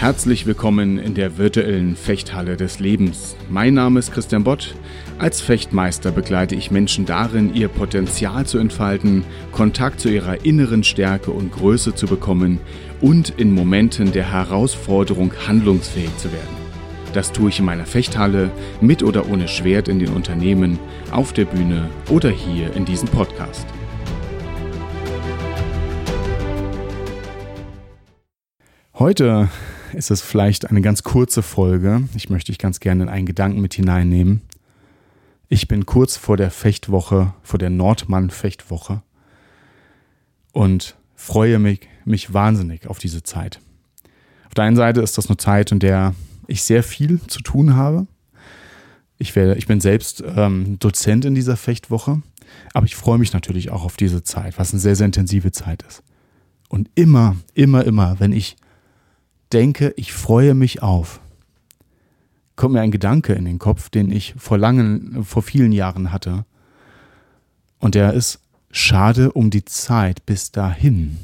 Herzlich willkommen in der virtuellen Fechthalle des Lebens. Mein Name ist Christian Bott. Als Fechtmeister begleite ich Menschen darin, ihr Potenzial zu entfalten, Kontakt zu ihrer inneren Stärke und Größe zu bekommen und in Momenten der Herausforderung handlungsfähig zu werden. Das tue ich in meiner Fechthalle, mit oder ohne Schwert in den Unternehmen, auf der Bühne oder hier in diesem Podcast. Heute ist es vielleicht eine ganz kurze Folge. Ich möchte dich ganz gerne in einen Gedanken mit hineinnehmen. Ich bin kurz vor der Fechtwoche, vor der Nordmann-Fechtwoche und freue mich, mich wahnsinnig auf diese Zeit. Auf der einen Seite ist das eine Zeit, in der ich sehr viel zu tun habe. Ich, werde, ich bin selbst ähm, Dozent in dieser Fechtwoche, aber ich freue mich natürlich auch auf diese Zeit, was eine sehr, sehr intensive Zeit ist. Und immer, immer, immer, wenn ich denke, ich freue mich auf, kommt mir ein Gedanke in den Kopf, den ich vor langen, vor vielen Jahren hatte. Und der ist schade um die Zeit bis dahin.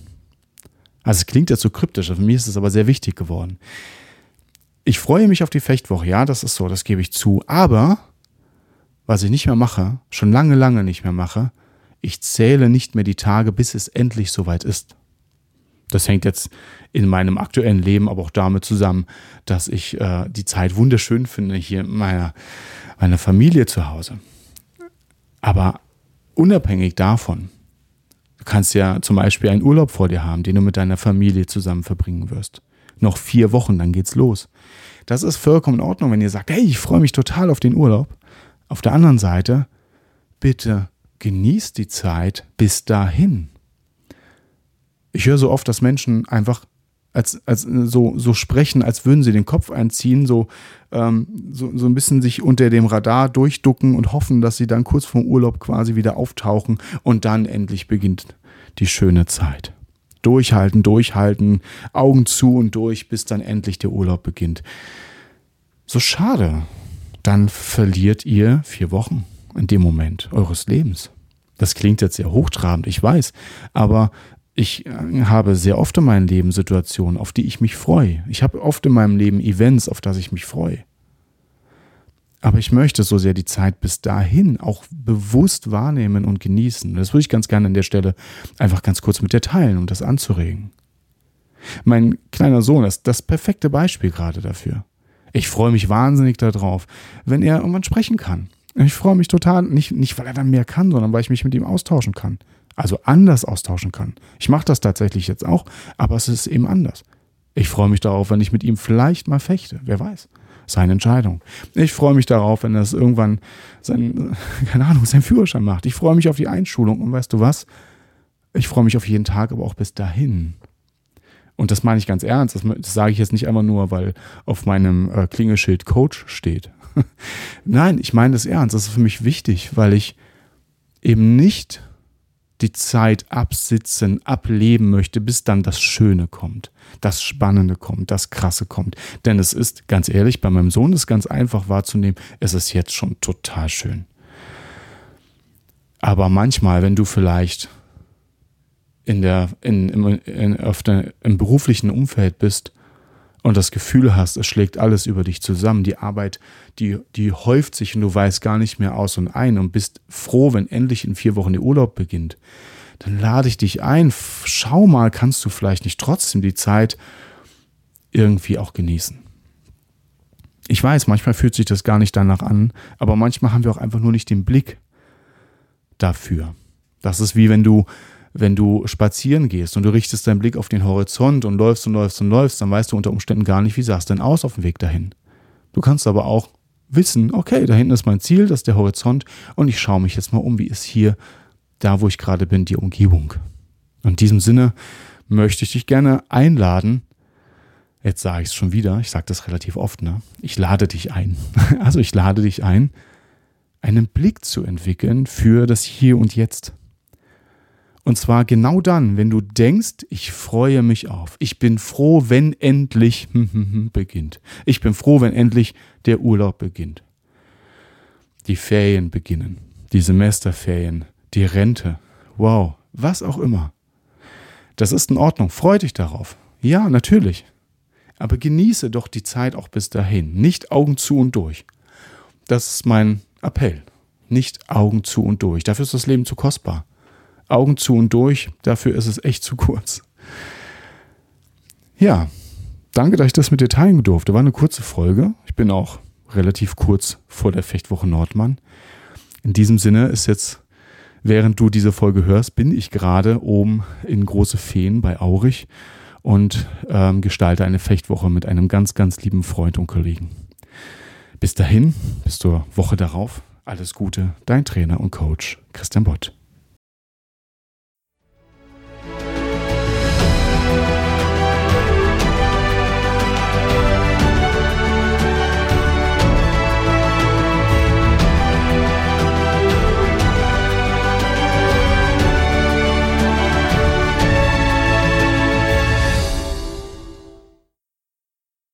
Also es klingt jetzt so kryptisch, für mich ist es aber sehr wichtig geworden. Ich freue mich auf die Fechtwoche, ja, das ist so, das gebe ich zu. Aber was ich nicht mehr mache, schon lange, lange nicht mehr mache, ich zähle nicht mehr die Tage, bis es endlich soweit ist. Das hängt jetzt in meinem aktuellen Leben aber auch damit zusammen, dass ich äh, die Zeit wunderschön finde hier in meiner, meiner Familie zu Hause. Aber unabhängig davon, du kannst ja zum Beispiel einen Urlaub vor dir haben, den du mit deiner Familie zusammen verbringen wirst. Noch vier Wochen, dann geht's los. Das ist vollkommen in Ordnung, wenn ihr sagt, hey, ich freue mich total auf den Urlaub. Auf der anderen Seite, bitte genießt die Zeit bis dahin. Ich höre so oft, dass Menschen einfach als, als so, so sprechen, als würden sie den Kopf einziehen, so, ähm, so, so ein bisschen sich unter dem Radar durchducken und hoffen, dass sie dann kurz vorm Urlaub quasi wieder auftauchen und dann endlich beginnt die schöne Zeit. Durchhalten, durchhalten, Augen zu und durch, bis dann endlich der Urlaub beginnt. So schade. Dann verliert ihr vier Wochen in dem Moment eures Lebens. Das klingt jetzt sehr hochtrabend, ich weiß, aber ich äh, habe sehr oft in meinem Leben Situationen, auf die ich mich freue. Ich habe oft in meinem Leben Events, auf das ich mich freue. Aber ich möchte so sehr die Zeit bis dahin auch bewusst wahrnehmen und genießen. Das würde ich ganz gerne an der Stelle einfach ganz kurz mit dir teilen, um das anzuregen. Mein kleiner Sohn ist das perfekte Beispiel gerade dafür. Ich freue mich wahnsinnig darauf, wenn er irgendwann sprechen kann. Ich freue mich total, nicht, nicht weil er dann mehr kann, sondern weil ich mich mit ihm austauschen kann also anders austauschen kann. Ich mache das tatsächlich jetzt auch, aber es ist eben anders. Ich freue mich darauf, wenn ich mit ihm vielleicht mal fechte. Wer weiß. Seine Entscheidung. Ich freue mich darauf, wenn er es irgendwann sein, keine Ahnung, sein Führerschein macht. Ich freue mich auf die Einschulung und weißt du was? Ich freue mich auf jeden Tag, aber auch bis dahin. Und das meine ich ganz ernst. Das, das sage ich jetzt nicht einfach nur, weil auf meinem äh, Klingelschild Coach steht. Nein, ich meine das ernst. Das ist für mich wichtig, weil ich eben nicht die Zeit absitzen, ableben möchte, bis dann das Schöne kommt, das Spannende kommt, das Krasse kommt. Denn es ist, ganz ehrlich, bei meinem Sohn ist ganz einfach wahrzunehmen, es ist jetzt schon total schön. Aber manchmal, wenn du vielleicht in der, in, in, in, auf der, im beruflichen Umfeld bist und das Gefühl hast, es schlägt alles über dich zusammen, die Arbeit, die, die häuft sich und du weißt gar nicht mehr aus und ein und bist froh, wenn endlich in vier Wochen der Urlaub beginnt, dann lade ich dich ein, schau mal, kannst du vielleicht nicht trotzdem die Zeit irgendwie auch genießen. Ich weiß, manchmal fühlt sich das gar nicht danach an, aber manchmal haben wir auch einfach nur nicht den Blick dafür. Das ist wie wenn du wenn du spazieren gehst und du richtest deinen Blick auf den Horizont und läufst und läufst und läufst, dann weißt du unter Umständen gar nicht, wie sah es denn aus auf dem Weg dahin. Du kannst aber auch wissen, okay, da hinten ist mein Ziel, das ist der Horizont und ich schaue mich jetzt mal um, wie ist hier, da wo ich gerade bin, die Umgebung. In diesem Sinne möchte ich dich gerne einladen, jetzt sage ich es schon wieder, ich sage das relativ oft, ne? Ich lade dich ein. Also ich lade dich ein, einen Blick zu entwickeln für das Hier und Jetzt. Und zwar genau dann, wenn du denkst, ich freue mich auf. Ich bin froh, wenn endlich beginnt. Ich bin froh, wenn endlich der Urlaub beginnt. Die Ferien beginnen. Die Semesterferien. Die Rente. Wow. Was auch immer. Das ist in Ordnung. Freu dich darauf. Ja, natürlich. Aber genieße doch die Zeit auch bis dahin. Nicht Augen zu und durch. Das ist mein Appell. Nicht Augen zu und durch. Dafür ist das Leben zu kostbar. Augen zu und durch, dafür ist es echt zu kurz. Ja, danke, dass ich das mit dir teilen durfte. War eine kurze Folge. Ich bin auch relativ kurz vor der Fechtwoche Nordmann. In diesem Sinne ist jetzt, während du diese Folge hörst, bin ich gerade oben in Große Feen bei Aurich und ähm, gestalte eine Fechtwoche mit einem ganz, ganz lieben Freund und Kollegen. Bis dahin, bis zur Woche darauf, alles Gute, dein Trainer und Coach Christian Bott.